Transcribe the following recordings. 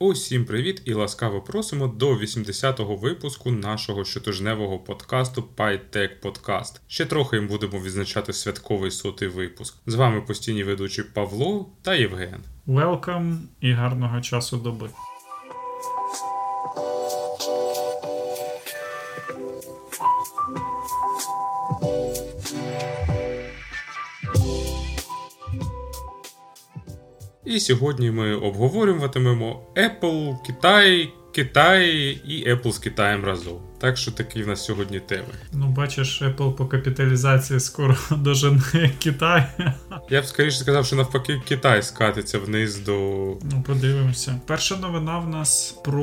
Усім привіт і ласкаво просимо до 80-го випуску нашого щотижневого подкасту PyTech Podcast. Ще трохи їм будемо відзначати святковий сотий випуск. З вами постійні ведучі Павло та Євген. Welcome і гарного часу доби. І сьогодні ми обговорюватимемо Apple, Китай, Китай і Apple з Китаєм разом. Так що такі в нас сьогодні теми. Ну, бачиш, Apple по капіталізації скоро дожене Китай. Я б скоріше сказав, що навпаки Китай скатиться вниз до. Ну, подивимося. Перша новина в нас про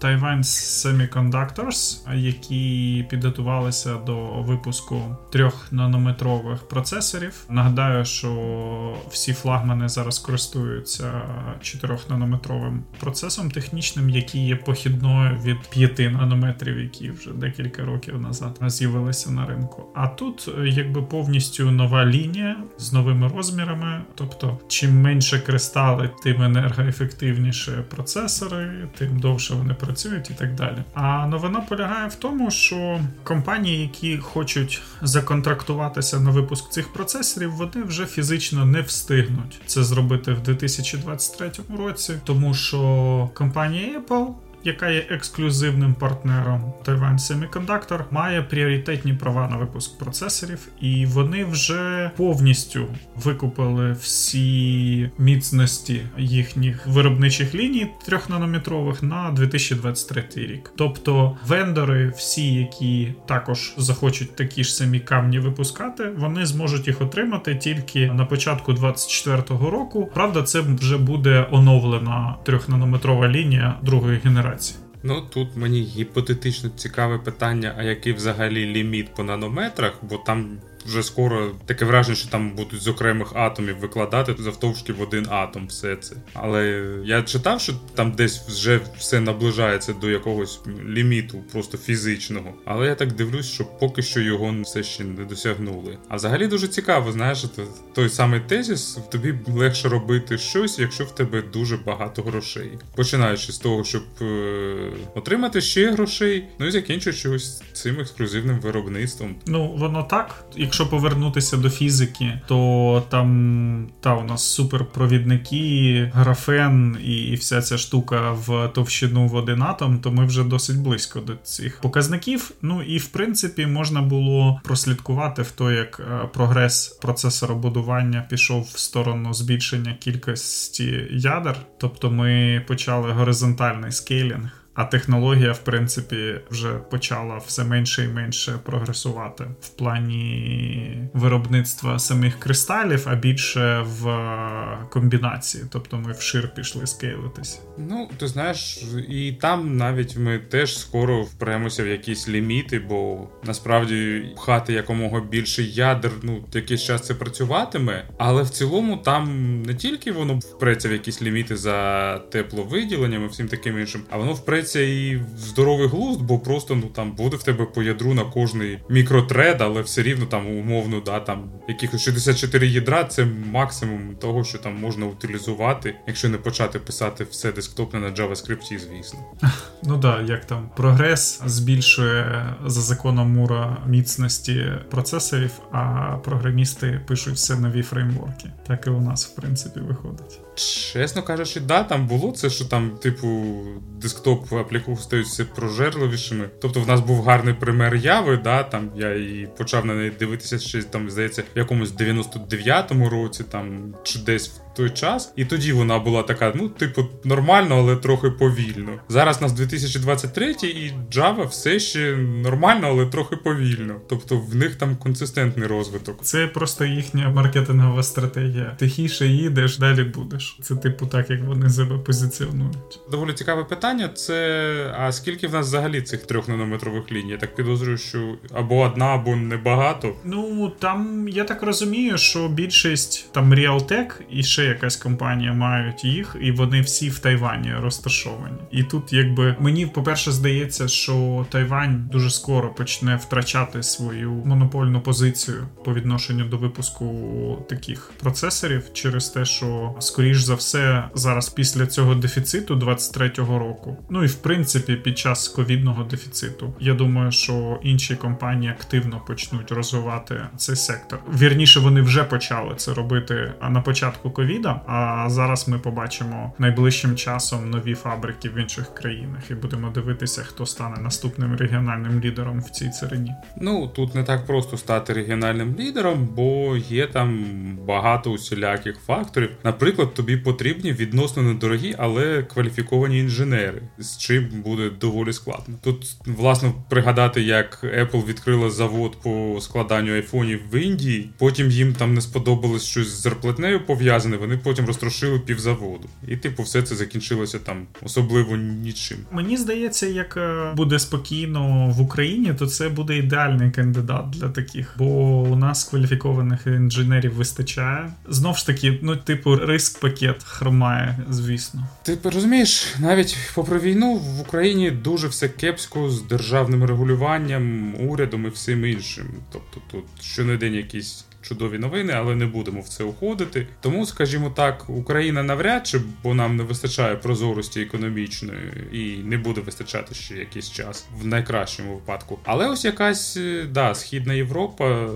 Taiwan Semiconductors, які підготувалися до випуску трьох нанометрових процесорів. Нагадаю, що всі флагмани зараз користуються 4 нанометровим процесом технічним, який є похідною від 5 нанометрів які вже декілька років назад з'явилися на ринку. А тут е, якби повністю нова лінія з новими розмірами. Тобто, чим менше кристали, тим енергоефективніше процесори, тим довше вони працюють і так далі. А новина полягає в тому, що компанії, які хочуть законтрактуватися на випуск цих процесорів, вони вже фізично не встигнуть це зробити в 2023 році, тому що компанія people? Яка є ексклюзивним партнером Taiwan Semiconductor, має пріоритетні права на випуск процесорів, і вони вже повністю викупили всі міцності їхніх виробничих ліній трьохнанометрових на 2023 рік. Тобто вендори, всі, які також захочуть такі ж самі камні випускати, вони зможуть їх отримати тільки на початку 2024 року. Правда, це вже буде оновлена трьохнанометрова лінія другої генерації. Ну тут мені гіпотетично цікаве питання, а який взагалі ліміт по нанометрах, бо там вже скоро таке враження, що там будуть з окремих атомів викладати завтовшки в один атом все це. Але я читав, що там десь вже все наближається до якогось ліміту, просто фізичного. Але я так дивлюсь, що поки що його все ще не досягнули. А взагалі дуже цікаво, знаєш, той самий тезіс, тобі легше робити щось, якщо в тебе дуже багато грошей. Починаючи з того, щоб е- отримати ще грошей, ну і закінчуючи ось цим ексклюзивним виробництвом. Ну воно так якщо повернутися до фізики, то там та у нас суперпровідники, графен і вся ця штука в товщину в один атом, то ми вже досить близько до цих показників. Ну і в принципі можна було прослідкувати в то, як е, прогрес процесоробудування пішов в сторону збільшення кількості ядер, тобто ми почали горизонтальний скейлінг. А технологія, в принципі, вже почала все менше і менше прогресувати в плані виробництва самих кристалів, а більше в комбінації. Тобто ми вшир пішли скейлитись. Ну, ти знаєш, і там навіть ми теж скоро впремося в якісь ліміти, бо насправді пхати якомога більше ядер, ну якийсь час це працюватиме, але в цілому там не тільки воно впреться в якісь ліміти за тепловиділенням і всім таким іншим, а воно впреться вкладається і здоровий глузд, бо просто ну там буде в тебе по ядру на кожний мікротред, але все рівно там умовно, да, там якихось 64 ядра це максимум того, що там можна утилізувати, якщо не почати писати все десктопне на JavaScript, звісно. Ну да, як там прогрес збільшує за законом Мура міцності процесорів, а програмісти пишуть все нові фреймворки. Так і у нас, в принципі, виходить. Чесно кажучи, да, там було це, що там, типу, десктоп апліку стають все прожерливішими. Тобто в нас був гарний пример яви, да, там я і почав на неї дивитися ще там, здається, в якомусь 99-му році, там чи десь в той час, і тоді вона була така, ну, типу, нормально, але трохи повільно. Зараз нас 2023 і Java все ще нормально, але трохи повільно. Тобто в них там консистентний розвиток. Це просто їхня маркетингова стратегія. Тихіше їдеш, далі будеш. Це типу так, як вони себе позиціонують. Доволі цікаве питання. Це а скільки в нас взагалі цих трьох нанометрових ліній? Я так підозрюю, що або одна, або небагато. Ну там я так розумію, що більшість там Realtek і ще ще якась компанія мають їх, і вони всі в Тайвані розташовані. І тут, якби мені, по-перше, здається, що Тайвань дуже скоро почне втрачати свою монопольну позицію по відношенню до випуску таких процесорів через те, що скоріш за все зараз після цього дефіциту 23-го року, ну і в принципі під час ковідного дефіциту, я думаю, що інші компанії активно почнуть розвивати цей сектор. Вірніше вони вже почали це робити на початку ковіда. А зараз ми побачимо найближчим часом нові фабрики в інших країнах і будемо дивитися, хто стане наступним регіональним лідером в цій царині. Ну тут не так просто стати регіональним лідером, бо є там багато усіляких факторів. Наприклад, тобі потрібні відносно недорогі, але кваліфіковані інженери, з чим буде доволі складно. Тут власне пригадати, як Apple відкрила завод по складанню айфонів в Індії. Потім їм там не сподобалось щось з зарплатнею пов'язане. Вони потім розтрошили півзаводу. І типу, все це закінчилося там особливо нічим. Мені здається, як е, буде спокійно в Україні, то це буде ідеальний кандидат для таких, бо у нас кваліфікованих інженерів вистачає. Знов ж таки, ну типу, риск пакет хромає, звісно. Ти розумієш, навіть попри війну в Україні дуже все кепсько з державним регулюванням, урядом і всім іншим. Тобто тут щонедень якісь чудові новини, але не будемо в це уходити. Тому, скажімо так, Україна навряд чи, бо нам не вистачає прозорості економічної і не буде вистачати ще якийсь час в найкращому випадку. Але ось якась е, да, східна Європа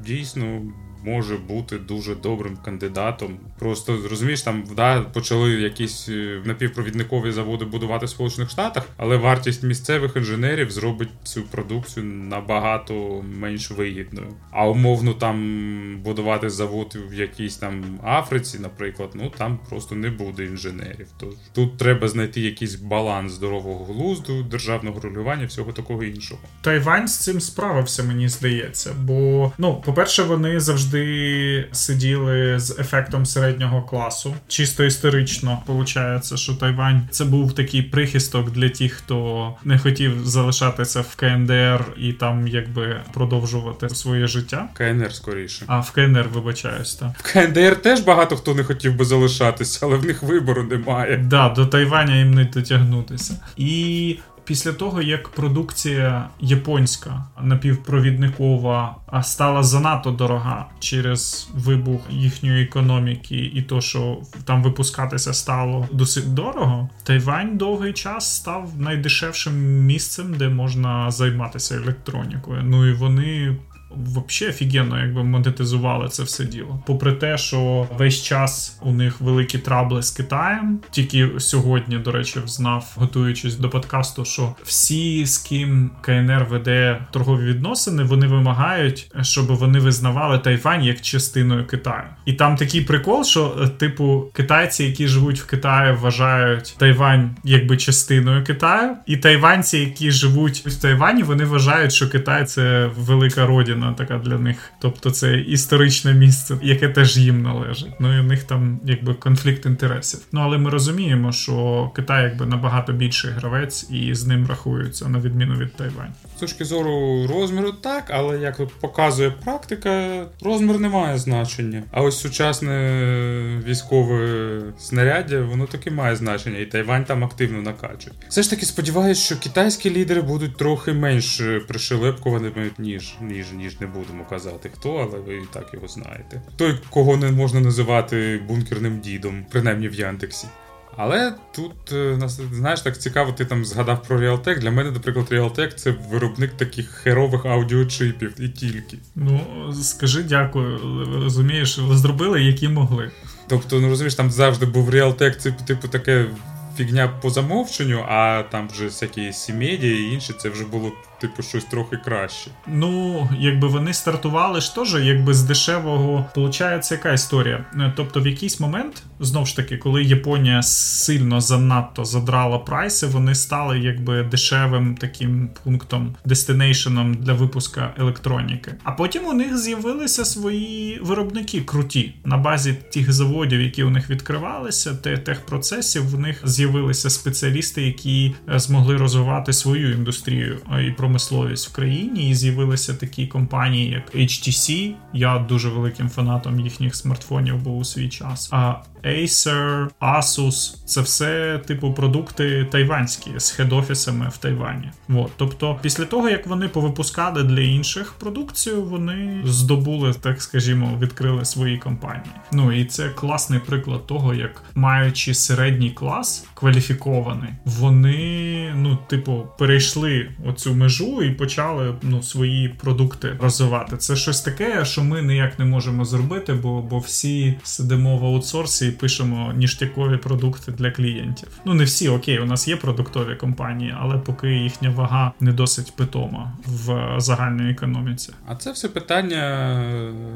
дійсно може бути дуже добрим кандидатом. Просто розумієш, там да, почали якісь е, напівпровідникові заводи будувати в Сполучених Штатах, але вартість місцевих інженерів зробить цю продукцію набагато менш вигідною. А умовно там будувати завод в якійсь там Африці, наприклад, ну там просто не буде інженерів. Тож тут треба знайти якийсь баланс здорового глузду, державного регулювання, всього такого іншого. Тайвань з цим справився, мені здається. Бо, ну, по-перше, вони завжди завжди сиділи з ефектом середнього класу. Чисто історично виходить, що Тайвань це був такий прихисток для тих, хто не хотів залишатися в КНДР і там якби продовжувати своє життя. КНР скоріше. А в КНР вибачаюсь, так. В КНДР теж багато хто не хотів би залишатися, але в них вибору немає. Да, до Тайваня їм не дотягнутися. І Після того, як продукція японська напівпровідникова стала занадто дорога через вибух їхньої економіки, і то, що там випускатися стало досить дорого, Тайвань довгий час став найдешевшим місцем, де можна займатися електронікою. Ну і вони Взагалі офігенно, якби монетизували це все діло. Попри те, що весь час у них великі трабли з Китаєм. Тільки сьогодні, до речі, знав, готуючись до подкасту, що всі, з ким КНР веде торгові відносини, вони вимагають, щоб вони визнавали Тайвань як частиною Китаю. І там такий прикол, що е, типу китайці, які живуть в Китаї, вважають Тайвань якби частиною Китаю, і тайванці, які живуть в Тайвані, вони вважають, що Китай це велика родина родина така для них. Тобто це історичне місце, яке теж їм належить. Ну і в них там якби конфлікт інтересів. Ну але ми розуміємо, що Китай якби набагато більший гравець і з ним рахуються на відміну від Тайвань. З точки зору розміру, так, але як показує практика, розмір не має значення. А ось сучасне військове снаряддя, воно таки має значення, і Тайвань там активно накачує. Все ж таки сподіваюся, що китайські лідери будуть трохи менш пришелепкуваними, ніж ніж ніж ж не будемо казати хто, але ви і так його знаєте. Той, кого не можна називати бункерним дідом, принаймні в Яндексі. Але тут е, знаєш, так цікаво, ти там згадав про Realtek. Для мене, наприклад, Realtek це виробник таких херових аудіочипів і тільки. Ну скажи дякую, розумієш, зробили, які могли. Тобто, ну розумієш, там завжди був Realtek, це типу таке фігня по замовченню, а там вже всякі сімедії і інші, це вже було типу, щось трохи краще. Ну, якби вони стартували ж теж, якби з дешевого получається яка історія. Е, тобто, в якийсь момент, знов ж таки, коли Японія сильно занадто задрала прайси, вони стали якби дешевим таким пунктом, дестинейшеном для випуска електроніки. А потім у них з'явилися свої виробники круті на базі тих заводів, які у них відкривалися, техпроцесів, в них з'явилися спеціалісти, які е, змогли розвивати свою індустрію і промисловість промисловість в країні, і з'явилися такі компанії, як HTC. Я дуже великим фанатом їхніх смартфонів був у свій час. А Acer, Asus це все типу продукти тайванські з хед-офісами в Тайвані. От. Тобто, після того як вони повипускали для інших продукцію, вони здобули, так скажімо, відкрили свої компанії. Ну і це класний приклад того, як маючи середній клас кваліфікований, вони ну, типу, перейшли оцю межу і почали ну свої продукти розвивати. Це щось таке, що ми ніяк не можемо зробити, бо бо всі сидимо в аутсорсі пишемо ніштякові продукти для клієнтів. Ну не всі окей, у нас є продуктові компанії, але поки їхня вага не досить питома в загальній економіці. А це все питання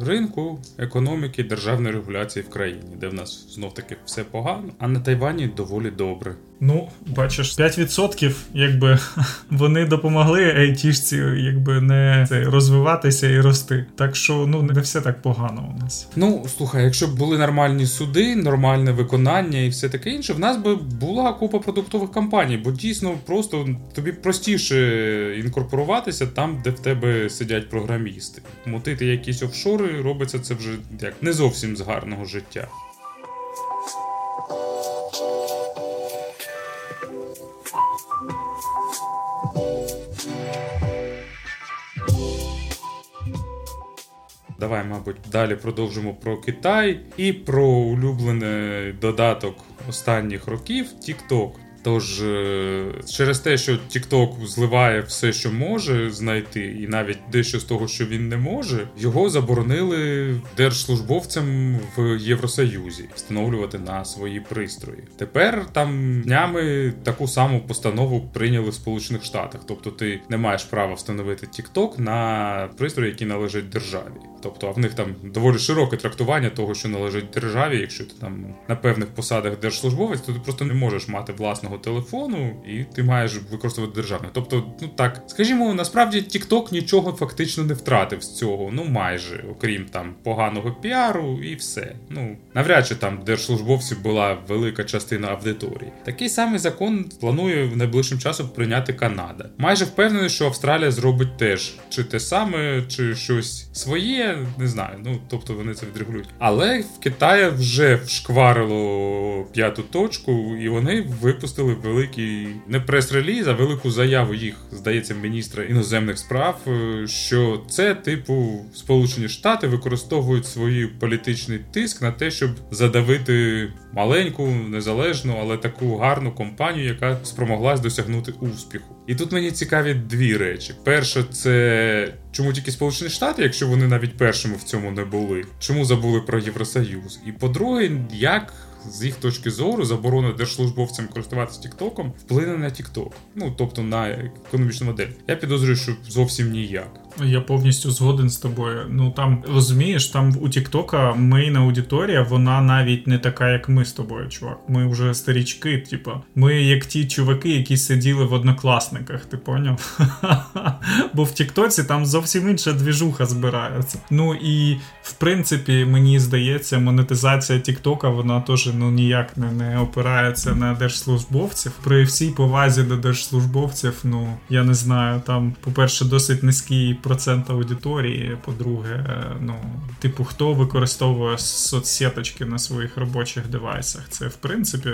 ринку, економіки, державної регуляції в країні, де в нас знов таки все погано, а на Тайвані доволі добре. Ну, бачиш, 5% якби вони допомогли айтішці, якби не це, розвиватися і рости. Так що ну не все так погано у нас. Ну слухай, якщо б були нормальні суди, нормальне виконання і все таке інше, в нас би була купа продуктових компаній, бо дійсно просто тобі простіше інкорпоруватися там, де в тебе сидять програмісти. Мотити якісь офшори робиться це вже як не зовсім з гарного життя. Давай, мабуть, далі продовжимо про Китай і про улюблений додаток останніх років TikTok. Тож е, через те, що TikTok зливає все, що може знайти, і навіть дещо з того, що він не може, його заборонили держслужбовцям в Євросоюзі встановлювати на свої пристрої. Тепер там днями таку саму постанову прийняли в Сполучених Штатах. Тобто ти не маєш права встановити TikTok на пристрої, які належать державі. Тобто, а в них там доволі широке трактування того, що належить державі. Якщо ти там на певних посадах держслужбовець, то ти просто не можеш мати власного телефону, і ти маєш використовувати державне. Тобто, ну так, скажімо, насправді TikTok нічого фактично не втратив з цього. Ну майже, окрім там поганого піару і все. Ну навряд чи там держслужбовці була велика частина аудиторії. Такий самий закон планує в найближчим часом прийняти Канада. Майже впевнений, що Австралія зробить теж чи те саме, чи щось своє, не знаю. Ну тобто вони це відрегулюють. Але в Китаї вже вшкварило п'яту точку, і вони випустили великий не прес-реліз, а велику заяву їх, здається, міністра іноземних справ, е, що це, типу, Сполучені Штати використовують свій політичний тиск на те, щоб задавити маленьку, незалежну, але таку гарну компанію, яка спромоглась досягнути успіху. І тут мені цікаві дві речі: перше, це чому тільки Сполучені Штати, якщо вони навіть першими в цьому не були, чому забули про Євросоюз? І по-друге, як з їх точки зору заборона держслужбовцям користуватися Тіктоком вплине на Тікток. Ну тобто на економічну модель. Я підозрюю, що зовсім ніяк. Я повністю згоден з тобою. Ну там розумієш, там у Тіктока мейна аудиторія, вона навіть не така, як ми з тобою, чувак. Ми вже старічки, типу. Ми як ті чуваки, які сиділи в однокласниках, ти поняв? Бо в Тіктоці там зовсім інша двіжуха збирається. Ну і в принципі, мені здається, монетизація Тіктока, вона теж ну ніяк не, не опирається на держслужбовців. При всій повазі до держслужбовців, ну я не знаю, там, по-перше, досить низький процент аудиторії. По-друге, ну, типу, хто використовує соцсеточки на своїх робочих девайсах? Це в принципі,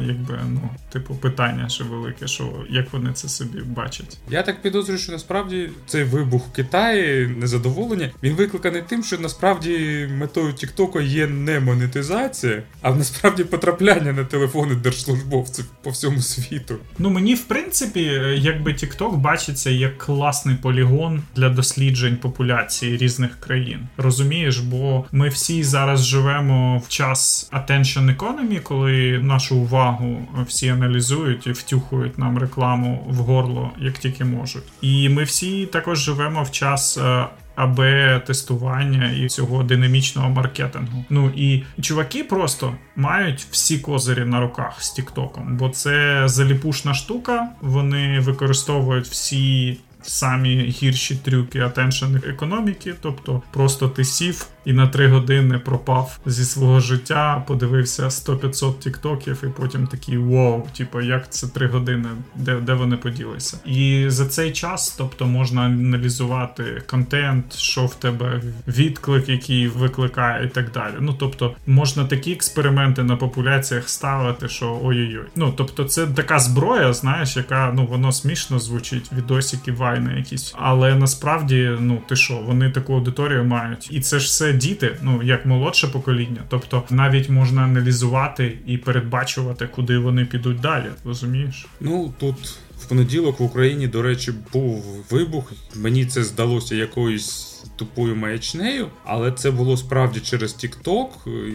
якби ну, типу, питання ще велике, що як вони це собі бачать. Я так підозрюю, що насправді цей вибух в Китаї незадоволення він викликаний тим, що насправді метою Тіктоку є не монетизація, а насправді потрапляння на телефони держслужбовців по всьому світу. Ну мені в принципі, якби TikTok бачиться як класний полігон для досліджень популяції різних країн. Розумієш, бо ми всі зараз живемо в час attention economy, коли нашу увагу всі аналізують і втюхують нам рекламу в горло, як тільки можуть. І ми всі також живемо в час. Е, АБ тестування і цього динамічного маркетингу. Ну і чуваки просто мають всі козирі на руках з Тіктоком, бо це заліпушна штука. Вони використовують всі самі гірші трюки attention економіки, тобто просто ти сів і на три години пропав зі свого життя, подивився 100-500 тіктоків, і потім такий вау, типу, як це три години, де де вони поділися. І за цей час, тобто, можна аналізувати контент, що в тебе відклик, який викликає, і так далі. Ну тобто, можна такі експерименти на популяціях ставити, що ой-ой-ой. Ну тобто, це така зброя, знаєш, яка ну воно смішно звучить, відосики, вайни якісь, але насправді, ну ти що, вони таку аудиторію мають, і це ж все діти, ну як молодше покоління. Тобто навіть можна аналізувати і передбачувати, куди вони підуть далі. Розумієш? Ну тут. В понеділок в Україні, до речі, був вибух. Мені це здалося якоюсь тупою маячнею, але це було справді через TikTok,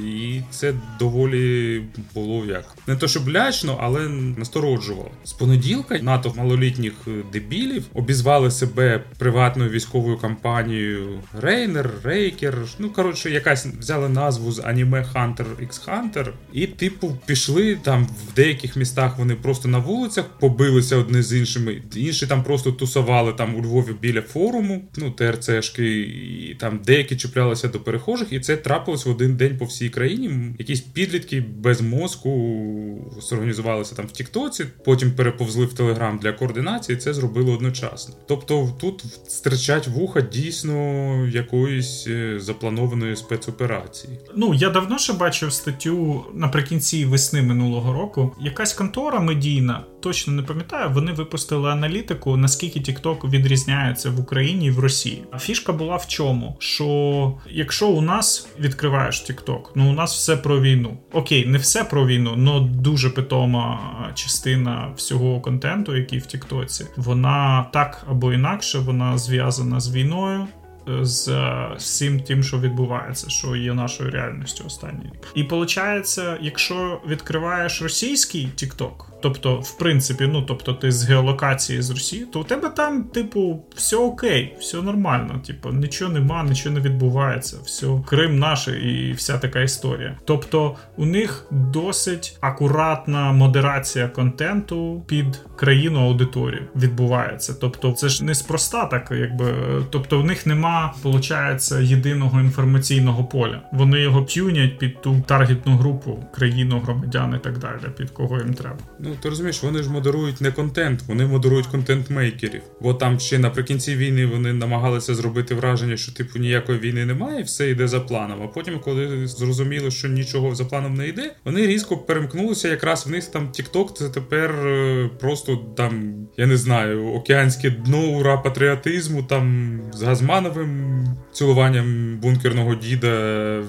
і це доволі було як не то, щоб лячно, але настороджувало. З понеділка НАТО малолітніх дебілів обізвали себе приватною військовою компанією Рейнер, Рейкер. Ну коротше, якась взяли назву з аніме Hunter x Hunter, і типу пішли там в деяких містах. Вони просто на вулицях побилися одне з іншими. Інші там просто тусували там у Львові біля форуму, ну ТРЦшки і там деякі чіплялися до перехожих, і це трапилось в один день по всій країні. Якісь підлітки без мозку зорганізувалися там в Тіктоці, потім переповзли в Телеграм для координації. і Це зробили одночасно. Тобто тут стричать вуха дійсно якоїсь е, запланованої спецоперації. Ну я давно ще бачив статтю наприкінці весни минулого року. Якась контора медійна, точно не пам'ятаю. Вони випустили аналітику, наскільки TikTok відрізняється в Україні і в Росії. А фішка була в чому? Що якщо у нас відкриваєш TikTok, ну у нас все про війну. Окей, не все про війну, але дуже питома частина всього контенту, який в Тіктоці, вона так або інакше вона зв'язана з війною з всім тим, що відбувається, що є нашою реальністю останній рік. І виходить, якщо відкриваєш російський TikTok, тобто, в принципі, ну тобто, ти з геолокації з Росії, то у тебе там, типу, все окей, все нормально. Типу, нічого нема, нічого не відбувається, все Крим наш і вся така історія. Тобто, у них досить акуратна модерація контенту під країну аудиторію відбувається. Тобто, це ж не спроста, так якби тобто, в них нема виходить, єдиного інформаційного поля. Вони його тюнять під ту таргетну групу, країну, громадян і так далі, під кого їм треба. Ну ти розумієш, вони ж модерують не контент, вони модерують контент-мейкерів. Бо там ще наприкінці війни вони намагалися зробити враження, що типу ніякої війни немає, все йде за планом. А потім, коли зрозуміло, що нічого за планом не йде, вони різко перемкнулися. Якраз в них там TikTok це тепер е, просто там, я не знаю, океанське дно ура патріотизму там з Газмановим цікавим цілуванням бункерного діда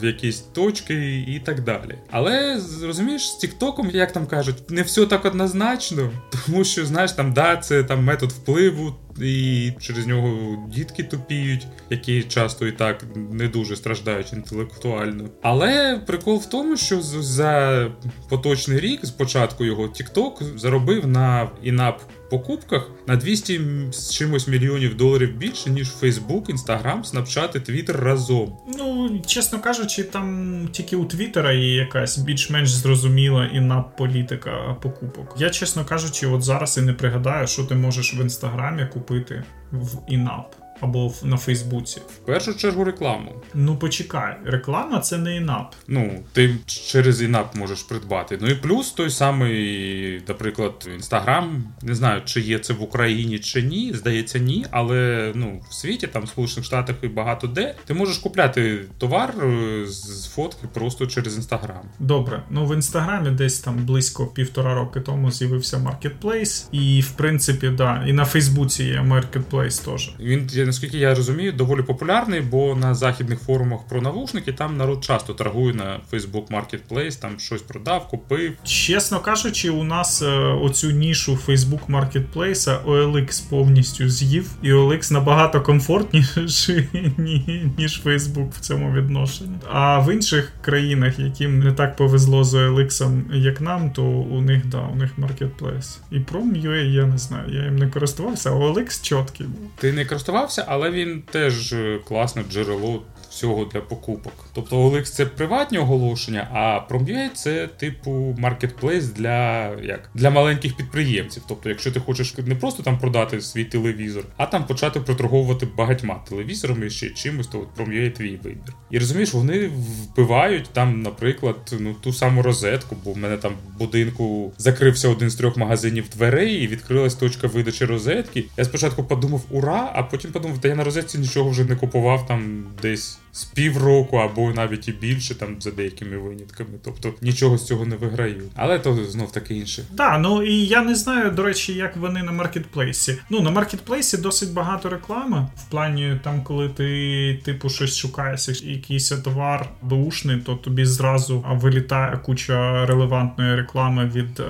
в якісь точки і так далі. Але розумієш, з Тіктоком, як там кажуть, не все так однозначно, тому що знаєш, там да, це там метод впливу. І через нього дітки тупіють, які часто і так не дуже страждають інтелектуально. Але прикол в тому, що за поточний рік, з початку його TikTok заробив на інап покупках на 200 з чимось мільйонів доларів більше, ніж Facebook, Instagram, Snapchat і Twitter разом. Ну, чесно кажучи, там тільки у Твіттера є якась більш-менш зрозуміла інап політика покупок. Я, чесно кажучи, от зараз і не пригадаю, що ти можеш в інстаграмі купити в інап або на Фейсбуці. В першу чергу рекламу. Ну почекай, реклама це не інап. Ну, ти через інап можеш придбати. Ну і плюс той самий, наприклад, інстаграм. Не знаю, чи є це в Україні чи ні. Здається, ні. Але ну, в світі, там в Сполучених Штатах і багато де, ти можеш купляти товар е, з фотки просто через інстаграм. Добре, ну в інстаграмі десь там близько півтора роки тому з'явився маркетплейс, і в принципі, да, і на Фейсбуці є маркетплейс теж. Він наскільки я розумію, доволі популярний, бо на західних форумах про навушники там народ часто торгує на Facebook Marketplace, там щось продав, купив. Чесно кажучи, у нас е, оцю нішу Facebook Marketplace OLX повністю з'їв, і OLX набагато комфортніший, ніж Facebook в цьому відношенні. А в інших країнах, яким не так повезло з OLX, як нам, то у них да, у них Marketplace. І Prom.ua я не знаю, я їм не користувався, а OLX чіткий був. Ти не користувався? Але він теж е, класне джерело всього для покупок. Тобто OLX це приватні оголошення, а Prom.ua це типу маркетплейс для як для маленьких підприємців. Тобто, якщо ти хочеш не просто там продати свій телевізор, а там почати проторговувати багатьма телевізорами ще чимось, то от Prom.ua твій вибір. І розумієш, вони вбивають там, наприклад, ну ту саму розетку, бо в мене там в будинку закрився один з трьох магазинів дверей і відкрилась точка видачі розетки. Я спочатку подумав ура, а потім подумав, та я на розетці нічого вже не купував там десь з півроку або навіть і більше, там за деякими винятками. Тобто нічого з цього не виграю. Але то знов таки інше. Так, ну і я не знаю, до речі, як вони на маркетплейсі. Ну, на маркетплейсі досить багато реклами. В плані, там, коли ти, типу, щось шукаєш, якийсь товар бушний, то тобі зразу вилітає куча релевантної реклами від е,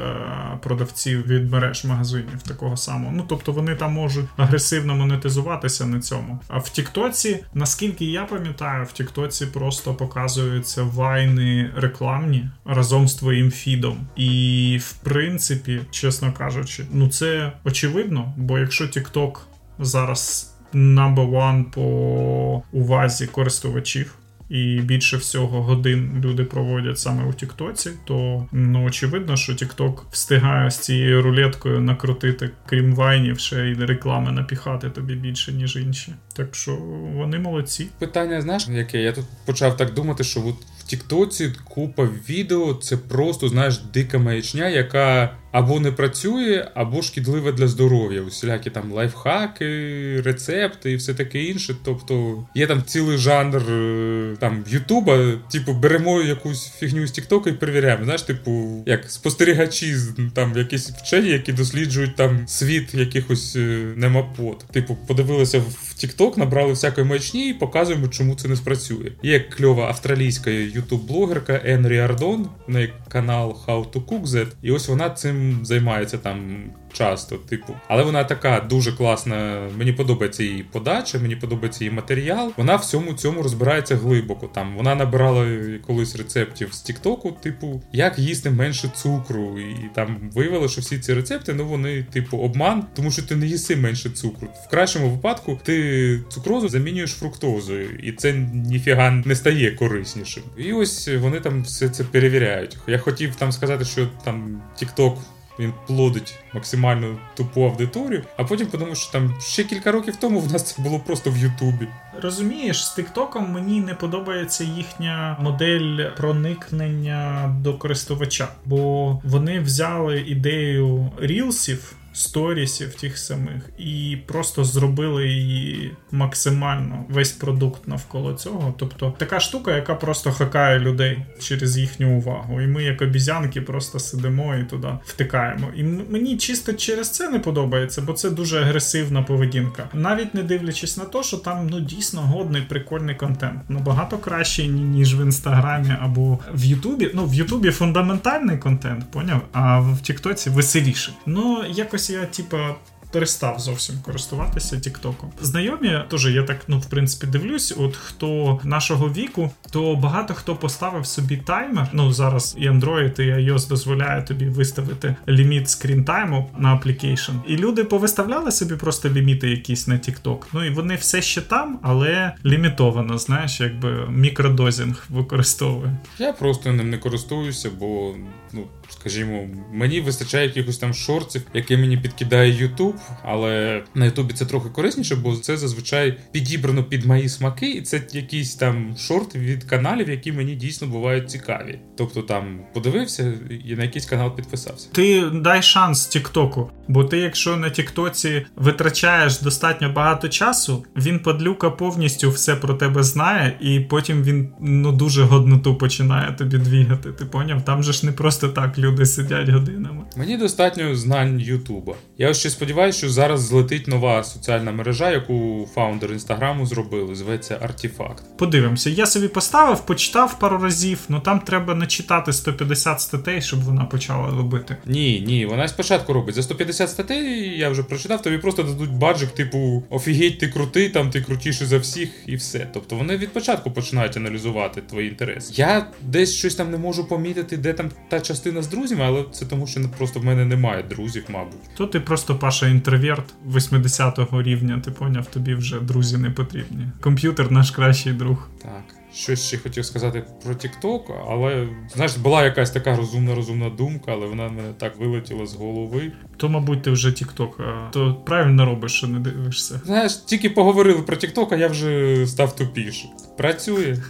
продавців від мереж магазинів такого самого. Ну, тобто вони там можуть агресивно монетизуватися на цьому. А в Тіктоці, наскільки я пам'ятаю, в Тіктоці просто показуються вайни рекламні разом з твоїм фідом. І в принципі, чесно кажучи, ну це очевидно, бо якщо Тікток зараз number one по увазі користувачів і більше всього годин люди проводять саме у Тіктоці, то ну очевидно, що Тікток встигає з цією рулеткою накрутити, крім вайнів, ще й реклами напіхати тобі більше, ніж інші. Так що вони молодці. Питання, знаєш, яке я тут почав так думати, що от в Тіктоці купа відео це просто, знаєш, дика маячня, яка або не працює, або шкідлива для здоров'я. Усілякі там лайфхаки, рецепти і все таке інше. Тобто є там цілий жанр е, там Ютуба, типу, беремо якусь фігню з Тіктоку і перевіряємо. Знаєш, типу, як спостерігачі, там якісь вчені, які досліджують там світ якихось е, немапот. Типу, подивилися в Тікток, набрали всякої маячні і показуємо, чому це не спрацює. Є кльова австралійська ютуб-блогерка Енрі Ардон, в неї канал How to Cook That, і ось вона цим займається там часто, типу. Але вона така дуже класна. Мені подобається її подача, мені подобається її матеріал. Вона всьому цьому розбирається глибоко. Там вона набирала колись рецептів з Тіктоку, типу, як їсти менше цукру. І там виявило, що всі ці рецепти, ну вони, типу, обман, тому що ти не їси менше цукру. В кращому випадку ти цукрозу замінюєш фруктозою, і це ніфіга не стає кориснішим. І ось вони там все це перевіряють. Я хотів там сказати, що там Тікток він плодить максимально тупу аудиторію, а потім подумав, що там ще кілька років тому в нас це було просто в Ютубі. Розумієш, з Тіктоком мені не подобається їхня модель проникнення до користувача, бо вони взяли ідею рілсів сторісів тих самих, і просто зробили її максимально весь продукт навколо цього. Тобто така штука, яка просто хакає людей через їхню увагу. І ми, як обізянки, просто сидимо і туди втикаємо. І мені чисто через це не подобається, бо це дуже агресивна поведінка. Навіть не дивлячись на те, що там ну дійсно годний прикольний контент. Набагато кращий, ніж в інстаграмі або в Ютубі. Ну в Ютубі фундаментальний контент, поняв? А в Тіктоці веселіше. Ну якось я, типа, перестав зовсім користуватися Тіктоком. Знайомі теж я так, ну в принципі, дивлюсь. От хто нашого віку, то багато хто поставив собі таймер. Ну зараз і Android, і iOS дозволяє тобі виставити ліміт screen time у на application. І люди повиставляли собі просто ліміти якісь на TikTok. Ну і вони все ще там, але лімітовано, знаєш, якби microdosing використовує. Я просто ним не користуюся, бо ну скажімо, мені вистачає якихось там шортів, які мені підкидає YouTube, але на Ютубі це трохи корисніше, бо це зазвичай підібрано під мої смаки, і це якісь там шорти від каналів, які мені дійсно бувають цікаві. Тобто там подивився і на якийсь канал підписався. Ти дай шанс Тіктоку, бо ти, якщо на Тіктоці витрачаєш достатньо багато часу, він подлюка повністю все про тебе знає, і потім він ну дуже годноту починає тобі двігати. Ти поняв? Там же ж не просто так люди сидять годинами. Мені достатньо знань Ютуба. Я ще сподіваюся, що зараз злетить нова соціальна мережа, яку фаундер інстаграму зробили. Зветься Артефакт. Подивимося. Я собі поставив, почитав пару разів, але ну там треба начитати 150 статей, щоб вона почала робити. Ні, ні, вона спочатку робить. За 150 статей, я вже прочитав, тобі просто дадуть баджик, типу, офігеть, ти крутий, там ти крутіший за всіх, і все. Тобто вони від початку починають аналізувати твої інтереси. Я десь щось там не можу помітити, де там та частина з друзями, але це тому, що просто в мене немає друзів, мабуть. То ти просто Паша інтроверт 80-го рівня, ти поняв, тобі вже друзі не потрібні. Комп'ютер наш кращий друг. Так. Щось ще хотів сказати про TikTok, але знаєш, була якась така розумна розумна думка, але вона мене так вилетіла з голови. То, мабуть, ти вже TikTok, то правильно робиш, що не дивишся. Знаєш, тільки поговорили про TikTok, а я вже став тупіше. Працює.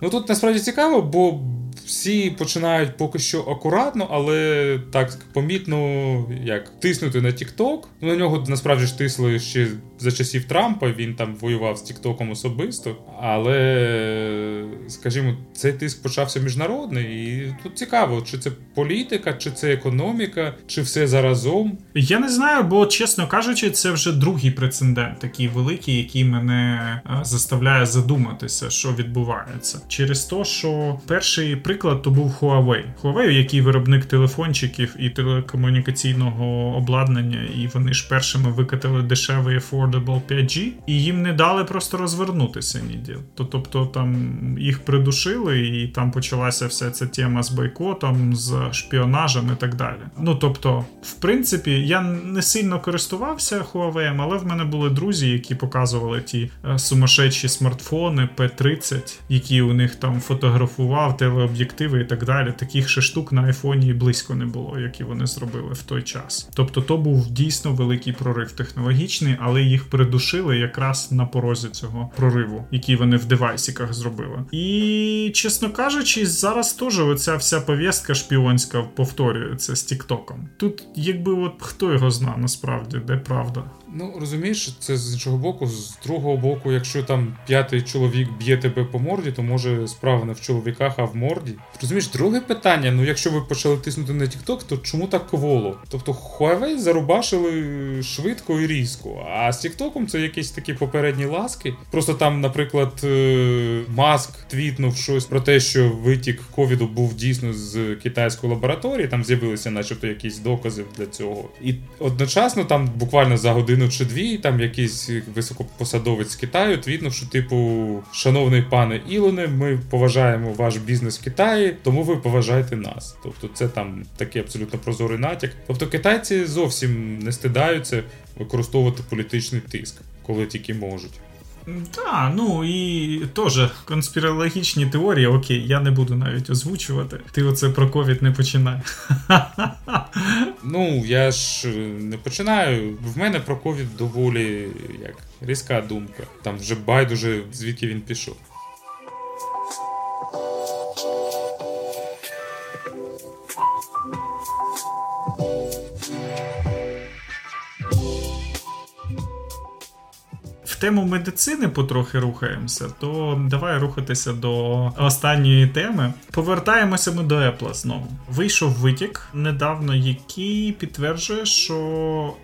Ну тут насправді цікаво, бо всі починають поки що акуратно, але так помітно як тиснути на TikTok. Ну, На нього насправді ж тисли ще за часів Трампа. Він там воював з Тіктоком особисто. Але, скажімо, цей тиск почався міжнародний, і тут цікаво, чи це політика, чи це економіка, чи все заразом. Я не знаю, бо чесно кажучи, це вже другий прецедент, такий великий, який мене заставляє задуматися, що відбувається, через те, що перший приклад то був Huawei. Huawei, який виробник телефончиків і телекомунікаційного обладнання, і вони ж першими викатили дешевий affordable 5G, і їм не дали просто розвернутися ніде. Тобто там їх придушили, і там почалася вся ця тема з бойкотом, з шпіонажем і так далі. Ну тобто, в принципі, я не сильно користувався Huawei, але в мене були друзі, які показували ті е, сумасшедші смартфони P30, які у них там фотографував телеоб'єктиви і так далі. Таких ще штук на айфоні близько не було, які вони зробили в той час. Тобто, то був дійсно великий прорив технологічний, але їх придушили якраз на порозі цього прориву, який вони в девайсіках зробили. І чесно кажучи, зараз теж оця вся пов'язка шпіонська повторюється з Тіктоком. Тут, якби от хто його зна, насправді, де правда. Ну, розумієш, це з іншого боку, з другого боку, якщо там п'ятий чоловік б'є тебе по морді, то може справа не в чоловіках, а в морді. Розумієш, друге питання: ну якщо ви почали тиснути на TikTok, то чому так кволо? Тобто Huawei зарубашили швидко і різко. А з TikTok це якісь такі попередні ласки. Просто там, наприклад, е, Маск твітнув щось про те, що витік ковіду був дійсно з китайської лабораторії, там з'явилися, начебто, якісь докази для цього. І одночасно там буквально за годину чи дві, там якийсь високопосадовець з Китаю що, типу, шановний пане Ілоне, ми поважаємо ваш бізнес в Китаї, тому ви поважаєте нас. Тобто, це там такий абсолютно прозорий натяк. Тобто китайці зовсім не стидаються використовувати політичний тиск, коли тільки можуть. Так, ну і теж конспірологічні теорії, окей, я не буду навіть озвучувати. Ти оце про ковід не починай. Ну, я ж не починаю. В мене про ковід доволі як різка думка. Там вже байдуже, звідки він пішов. Тему медицини потрохи рухаємося, то давай рухатися до останньої теми. Повертаємося ми до Apple знову. Вийшов витік недавно, який підтверджує, що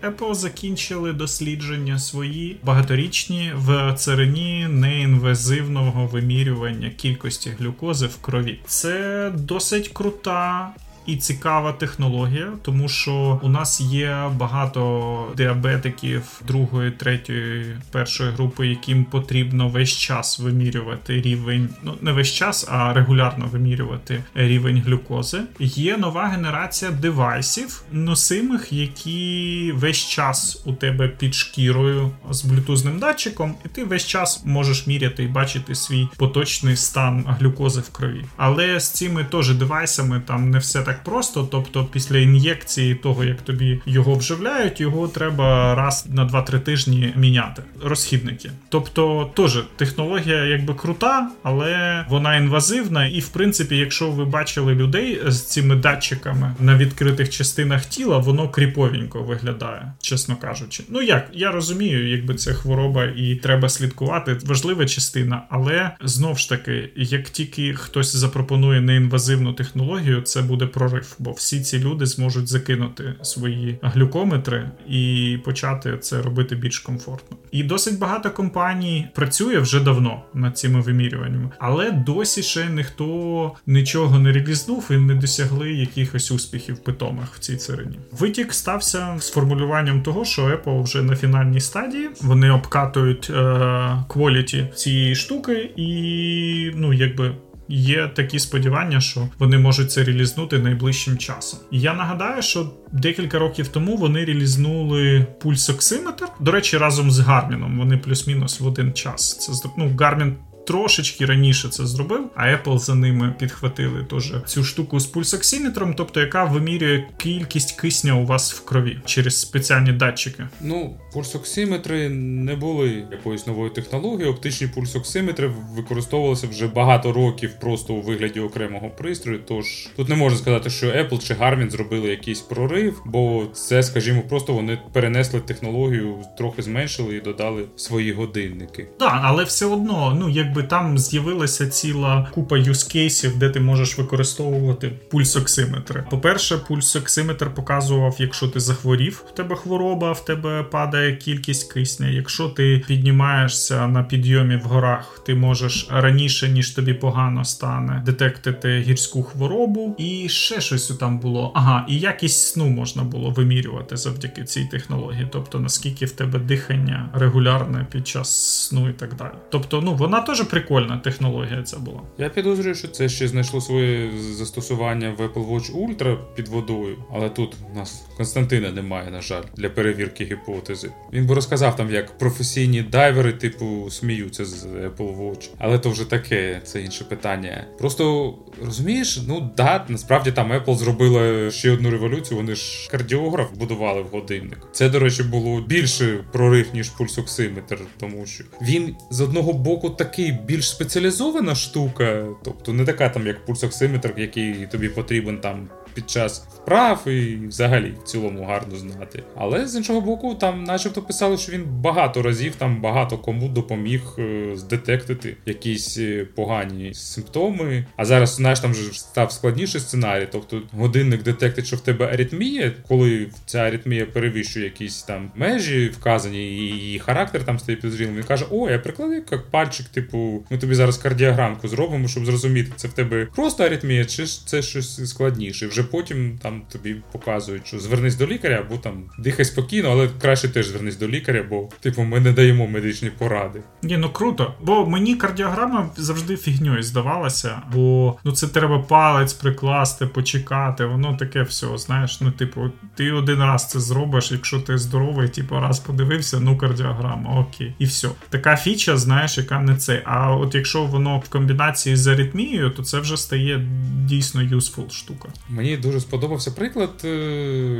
Apple закінчили дослідження свої багаторічні в царині неінвазивного вимірювання кількості глюкози в крові. Це досить крута і цікава технологія, тому що у нас є багато діабетиків другої, третьої, першої групи, яким потрібно весь час вимірювати рівень, ну не весь час, а регулярно вимірювати рівень глюкози. Є нова генерація девайсів, носимих, які весь час у тебе під шкірою з блютузним датчиком, і ти весь час можеш міряти і бачити свій поточний стан глюкози в крові. Але з цими теж девайсами там не все так так просто. Тобто, після ін'єкції того, як тобі його вживляють, його треба раз на 2-3 тижні міняти. Розхідники. Тобто, теж технологія якби крута, але вона інвазивна. І, в принципі, якщо ви бачили людей з цими датчиками на відкритих частинах тіла, воно кріповенько виглядає, чесно кажучи. Ну як я розумію, якби це хвороба і треба слідкувати. Важлива частина, але знов ж таки, як тільки хтось запропонує неінвазивну технологію, це буде про прорив, бо всі ці люди зможуть закинути свої глюкометри і почати це робити більш комфортно. І досить багато компаній працює вже давно над цими вимірюваннями, але досі ще ніхто нічого не релізнув і не досягли якихось успіхів питомих в цій царині. Витік стався з формулюванням того, що Apple вже на фінальній стадії вони обкатують кваліті цієї штуки, і ну якби є такі сподівання, що вони можуть це релізнути найближчим часом. Я нагадаю, що декілька років тому вони релізнули пульсоксиметр. До речі, разом з Гарміном. Вони плюс-мінус в один час. Це ну, Гармін трошечки раніше це зробив, а Apple за ними підхватили теж цю штуку з пульсоксиметром, тобто яка вимірює кількість кисня у вас в крові через спеціальні датчики. Ну, пульсоксиметри не були якоюсь новою технологією. Оптичні пульсоксиметри використовувалися вже багато років просто у вигляді окремого пристрою. Тож тут не можна сказати, що Apple чи Garmin зробили якийсь прорив, бо це, скажімо, просто вони перенесли технологію, трохи зменшили і додали свої годинники. Так, але все одно, ну якби якби там з'явилася ціла купа юзкейсів, де ти можеш використовувати пульсоксиметри. По-перше, пульсоксиметр показував, якщо ти захворів, в тебе хвороба, в тебе падає кількість кисня. Якщо ти піднімаєшся на підйомі в горах, ти можеш раніше ніж тобі погано стане детектити гірську хворобу, і ще щось там було. Ага, і якість сну можна було вимірювати завдяки цій технології, тобто наскільки в тебе дихання регулярне під час сну і так далі. Тобто, ну вона теж прикольна технологія. Ця була. Я підозрюю, що це ще знайшло своє застосування в Apple Watch Ultra під водою, але тут нас Константина немає, на жаль, для перевірки гіпотези. Він би розказав там, як професійні дайвери, типу, сміються з Apple Watch. Але то вже таке, це інше питання. Просто розумієш, ну да, насправді там Apple зробила ще одну революцію. Вони ж кардіограф будували в годинник. Це, до речі, було більше прорив, ніж пульсоксиметр, тому що він з одного боку такий більш спеціалізована штука, тобто не така там, як пульсоксиметр, який тобі потрібен там під час вправ і взагалі в цілому гарно знати. Але з іншого боку, там, начебто, писали, що він багато разів там багато кому допоміг е, здетектити якісь е, погані симптоми. А зараз, знаєш, там вже став складніший сценарій. Тобто годинник детектить, що в тебе аритмія, коли ця аритмія перевищує якісь там межі, вказані, і її характер там стає підозрілим. Він каже: О, я прикладу як пальчик, типу, ми тобі зараз кардіограмку зробимо, щоб зрозуміти, це в тебе просто аритмія, чи це щось складніше. Вже потім там тобі показують, що звернись до лікаря, або там дихай спокійно, але краще теж звернись до лікаря, бо типу ми не даємо медичні поради. Ні, ну круто. Бо мені кардіограма завжди фігньою здавалася, бо ну це треба палець прикласти, почекати. Воно таке все, знаєш. Ну, типу, ти один раз це зробиш, якщо ти здоровий, типу, раз подивився, ну кардіограма, окей, і все. Така фіча, знаєш, яка не це. А от якщо воно в комбінації з аритмією, то це вже стає дійсно юсфул штука. Мені дуже сподобався приклад, е,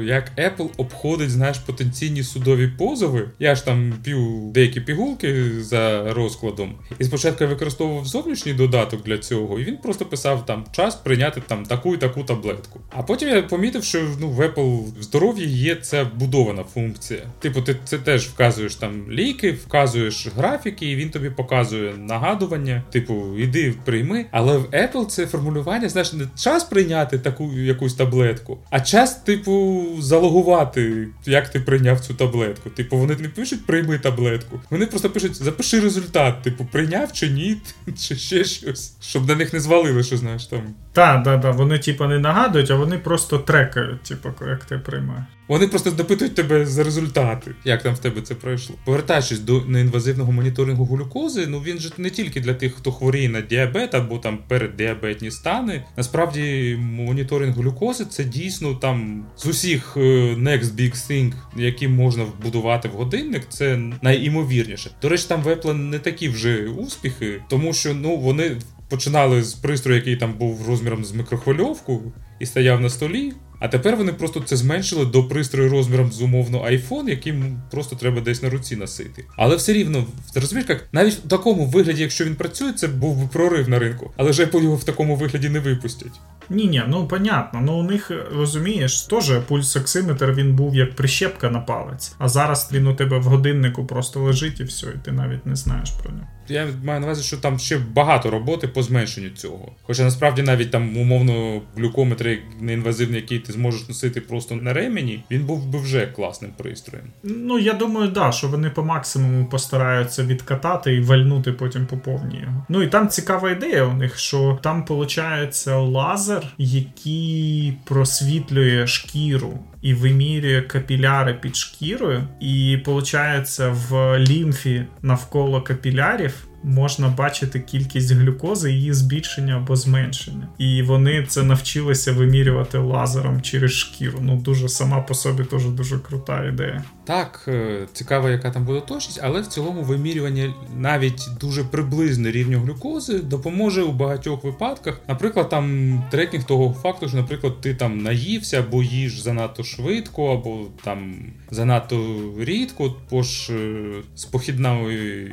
як Apple обходить знаєш, потенційні судові позови. Я ж там п'ю деякі пігулки за розкладом. І спочатку я використовував зовнішній додаток для цього, і він просто писав там час прийняти там таку і таку таблетку. А потім я помітив, що ну, в Apple здоров'ї є ця будована функція. Типу, ти це теж вказуєш там ліки, вказуєш графіки, і він тобі показує нагадування. Типу, іди прийми. Але в Apple це формулювання, знаєш, не час прийняти таку якусь таблетку, а час, типу, залогувати, як ти прийняв цю таблетку. Типу, вони не пишуть прийми таблетку. Вони просто пишуть запиши результат, типу, прийняв чи ні, чи ще щось, щоб на них не звалили, що знаєш там. Так, так, так. Вони, типу, не нагадують, а вони просто трекають, типу, як ти приймаєш. Вони просто допитують тебе за результати, як там в тебе це пройшло. Повертаючись до неінвазивного моніторингу глюкози, ну він же не тільки для тих, хто хворіє на діабет або там переддіабетні стани. Насправді, моніторинг глюкози це дійсно там з усіх е, next big thing, які можна вбудувати в годинник, це найімовірніше. До речі, там в Apple не такі вже успіхи, тому що ну вони. Починали з пристрою, який там був розміром з микрохвильовку і стояв на столі. А тепер вони просто це зменшили до пристрою розміром з умовно iPhone, яким просто треба десь на руці носити. Але все рівно, розумієш, як навіть в такому вигляді, якщо він працює, це був би прорив на ринку. Але ж Apple його в такому вигляді не випустять. Ні, ні, ну понятно. Ну у них розумієш, теж пульсоксиметр він був як прищепка на палець, а зараз він у тебе в годиннику просто лежить і все, і ти навіть не знаєш про нього. Я маю на увазі, що там ще багато роботи по зменшенню цього. Хоча насправді навіть там умовно глюкометр неінвазивний, який ти зможеш носити просто на ремені, він був би вже класним пристроєм. Ну я думаю, да, що вони по максимуму постараються відкатати і вальнути потім по повній його. Ну і там цікава ідея у них, що там виходить лазер, який просвітлює шкіру. І вимірює капіляри під шкірою, і виходить, в лімфі навколо капілярів можна бачити кількість глюкози, її збільшення або зменшення. І вони це навчилися вимірювати лазером через шкіру. Ну дуже сама по собі теж дуже крута ідея. Так, е, цікаво, яка там буде точність, але в цілому вимірювання навіть дуже приблизне рівню глюкози допоможе у багатьох випадках. Наприклад, там трекінг того факту, що, наприклад, ти там наївся або їж занадто швидко, або там занадто рідко, бо ж е, з похідною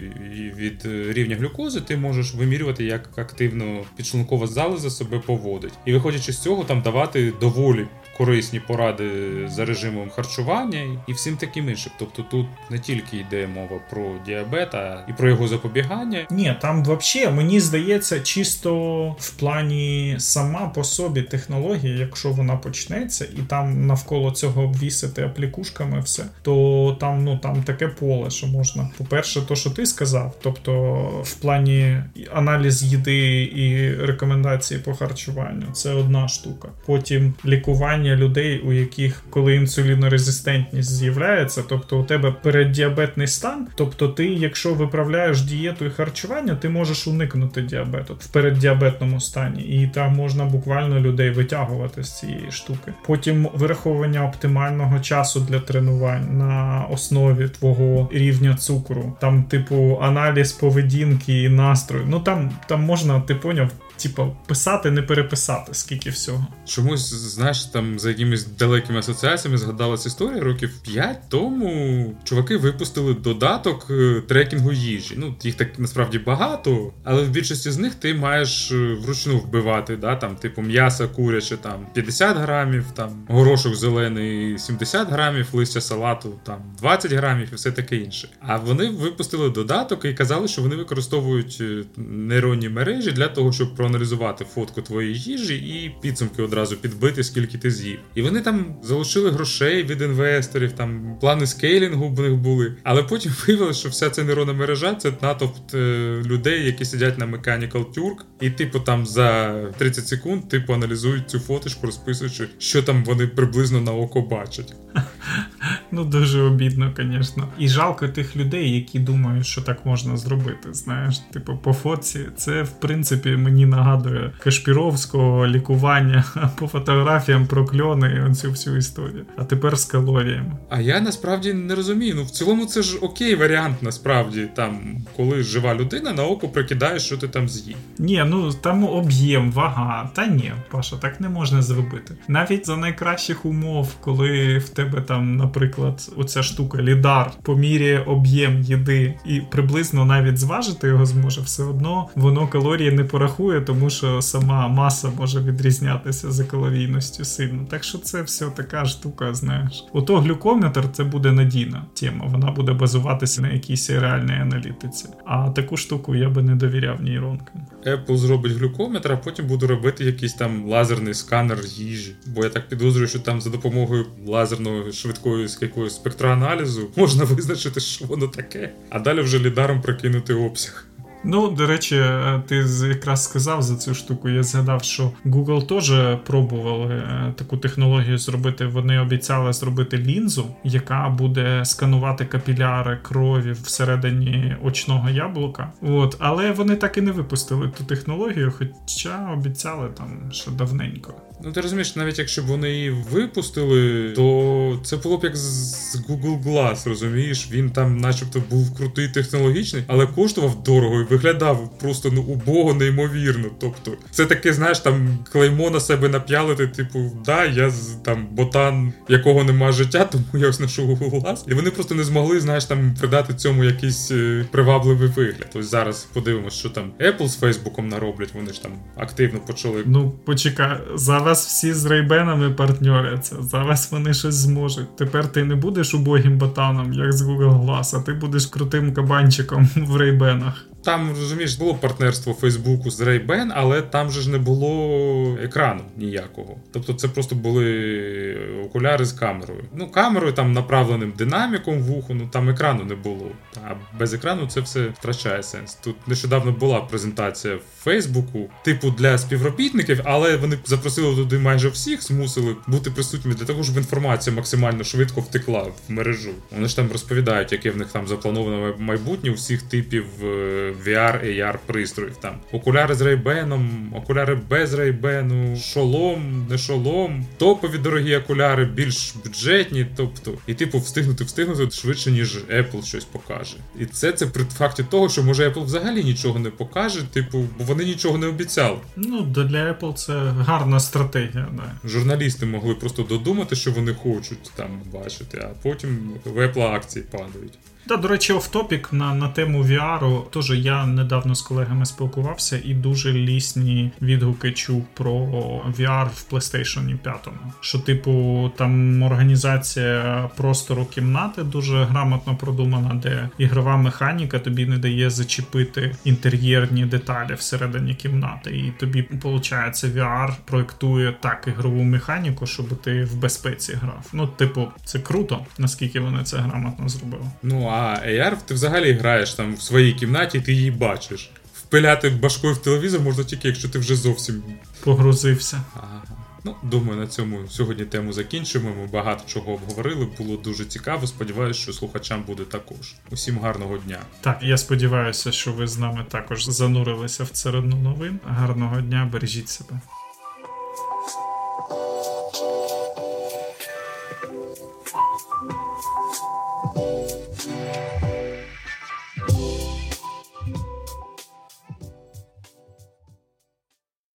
від рівня глюкози ти можеш вимірювати, як активно підшлункова залоза себе поводить. І виходячи з цього, там давати доволі корисні поради за режимом харчування і всім таким іншим. Тобто тут не тільки йде мова про діабет, а і про його запобігання. Ні, там взагалі, мені здається, чисто в плані сама по собі технологія, якщо вона почнеться, і там навколо цього обвісити аплікушками все, то там ну там таке поле, що можна. По-перше, то, що ти сказав, тобто в плані аналіз їди і рекомендації по харчуванню, це одна штука. Потім лікування лікування людей, у яких коли інсулінорезистентність з'являється, тобто у тебе переддіабетний стан, тобто ти, якщо виправляєш дієту і харчування, ти можеш уникнути діабету в переддіабетному стані, і там можна буквально людей витягувати з цієї штуки. Потім вираховування оптимального часу для тренувань на основі твого рівня цукру, там, типу, аналіз поведінки і настрою. Ну там, там можна, ти поняв. Типа, писати, не переписати, скільки всього. Чомусь, знаєш, там за якимись далекими асоціаціями згадалась історія років 5 тому. Чуваки випустили додаток е, трекінгу їжі. Ну, їх так насправді багато, але в більшості з них ти маєш е, вручну вбивати. да, там, Типу м'ясо куряче там 50 грамів, там горошок зелений 70 грамів, листя салату там 20 грамів і все таке інше. А вони випустили додаток і казали, що вони використовують е, нейронні мережі для того, щоб проаналізувати фотку твоєї їжі і підсумки одразу підбити, скільки ти з'їв. І вони там залишили грошей від інвесторів, там плани скейлінгу в них були. Але потім виявилося, що вся ця нейронна мережа це натовп е, людей, які сидять на Mechanical Turk, і типу там за 30 секунд типу аналізують цю фоточку, розписуючи, що там вони приблизно на око бачать. Ну, дуже обідно, звісно. І жалко тих людей, які думають, що так можна зробити. Знаєш, типу, по фоці, це в принципі мені нагадує Кашпіровського лікування по фотографіям про кльони і цю всю історію. А тепер з калоріями. А я насправді не розумію. Ну в цілому це ж окей варіант, насправді, там, коли жива людина на око прикидає, що ти там з'їв. Ні, ну там об'єм, вага. Та ні, Паша, так не можна зробити. Навіть за найкращих умов, коли в тебе там, наприклад, оця штука лідар поміряє об'єм їди і приблизно навіть зважити його зможе, все одно воно калорії не порахує, тому що сама маса може відрізнятися за калорійністю сильно. Так що це все така штука, знаєш. Ото глюкометр це буде надійна тема, вона буде базуватися на якійсь реальній аналітиці. А таку штуку я би не довіряв нейронкам. Apple зробить глюкометр, а потім буду робити якийсь там лазерний сканер їжі. Бо я так підозрюю, що там за допомогою лазерного швидкої якогось спектроаналізу можна визначити, що воно таке, а далі вже лідаром прокинути обсяг. Ну, до речі, ти якраз сказав за цю штуку. Я згадав, що Google теж пробували е, таку технологію зробити. Вони обіцяли зробити лінзу, яка буде сканувати капіляри крові всередині очного яблука. От, але вони так і не випустили ту технологію, хоча обіцяли там ще давненько. Ну, ти розумієш, навіть якщо б вони її випустили, то це було б як з Google Glass, розумієш? Він там, начебто, був крутий технологічний, але коштував дорого і виглядав просто ну убого, неймовірно. Тобто, це таке, знаєш, там клеймо на себе нап'ялити, типу, да, я там ботан, якого нема життя, тому я ось ношу глаз. І вони просто не змогли, знаєш, там придати цьому якийсь е, привабливий вигляд. Ось зараз подивимось, що там Apple з Фейсбуком нароблять. Вони ж там активно почали. Ну, почекай, зараз всі з рейбенами партнеряться. Зараз вони щось зможуть. Тепер ти не будеш убогим ботаном, як з Google Glass, а ти будеш крутим кабанчиком в рейбенах. Там розумієш, було партнерство Фейсбуку з Ray-Ban, але там же ж не було екрану ніякого. Тобто це просто були окуляри з камерою. Ну, камерою там направленим динаміком в уху, ну там екрану не було. А без екрану це все втрачає сенс. Тут нещодавно була презентація в Фейсбуку, типу для співробітників, але вони запросили туди майже всіх, змусили бути присутніми для того, щоб інформація максимально швидко втекла в мережу. Вони ж там розповідають, яке в них там заплановане майбутнє усіх типів. VR, AR пристроїв. Там окуляри з рейбеном, окуляри без рейбену, шолом, не шолом, топові дорогі окуляри, більш бюджетні. Тобто, і типу, встигнути встигнути швидше, ніж Apple щось покаже. І це це при факті того, що може Apple взагалі нічого не покаже, типу, бо вони нічого не обіцяли. Ну, для Apple це гарна стратегія. Да. Журналісти могли просто додумати, що вони хочуть там бачити, а потім в Apple акції падають. Та, до речі, офтопік на на тему VR. Теж я недавно з колегами спілкувався і дуже лісні відгуки чув про VR в PlayStation 5. Що, типу, там організація простору кімнати дуже грамотно продумана, де ігрова механіка тобі не дає зачепити інтер'єрні деталі всередині кімнати. І тобі, виходить, VR проєктує так ігрову механіку, щоб ти в безпеці грав. Ну, типу, це круто, наскільки вони це грамотно зробили. Ну, а AR ти взагалі граєш там в своїй кімнаті, ти її бачиш. Впиляти башкою в телевізор можна тільки, якщо ти вже зовсім погрузився. Ага. Ну, думаю, на цьому сьогодні тему закінчимо. Ми багато чого обговорили. Було дуже цікаво. Сподіваюся, що слухачам буде також. Усім гарного дня. Так, я сподіваюся, що ви з нами також занурилися в царину новин. Гарного дня, бережіть себе.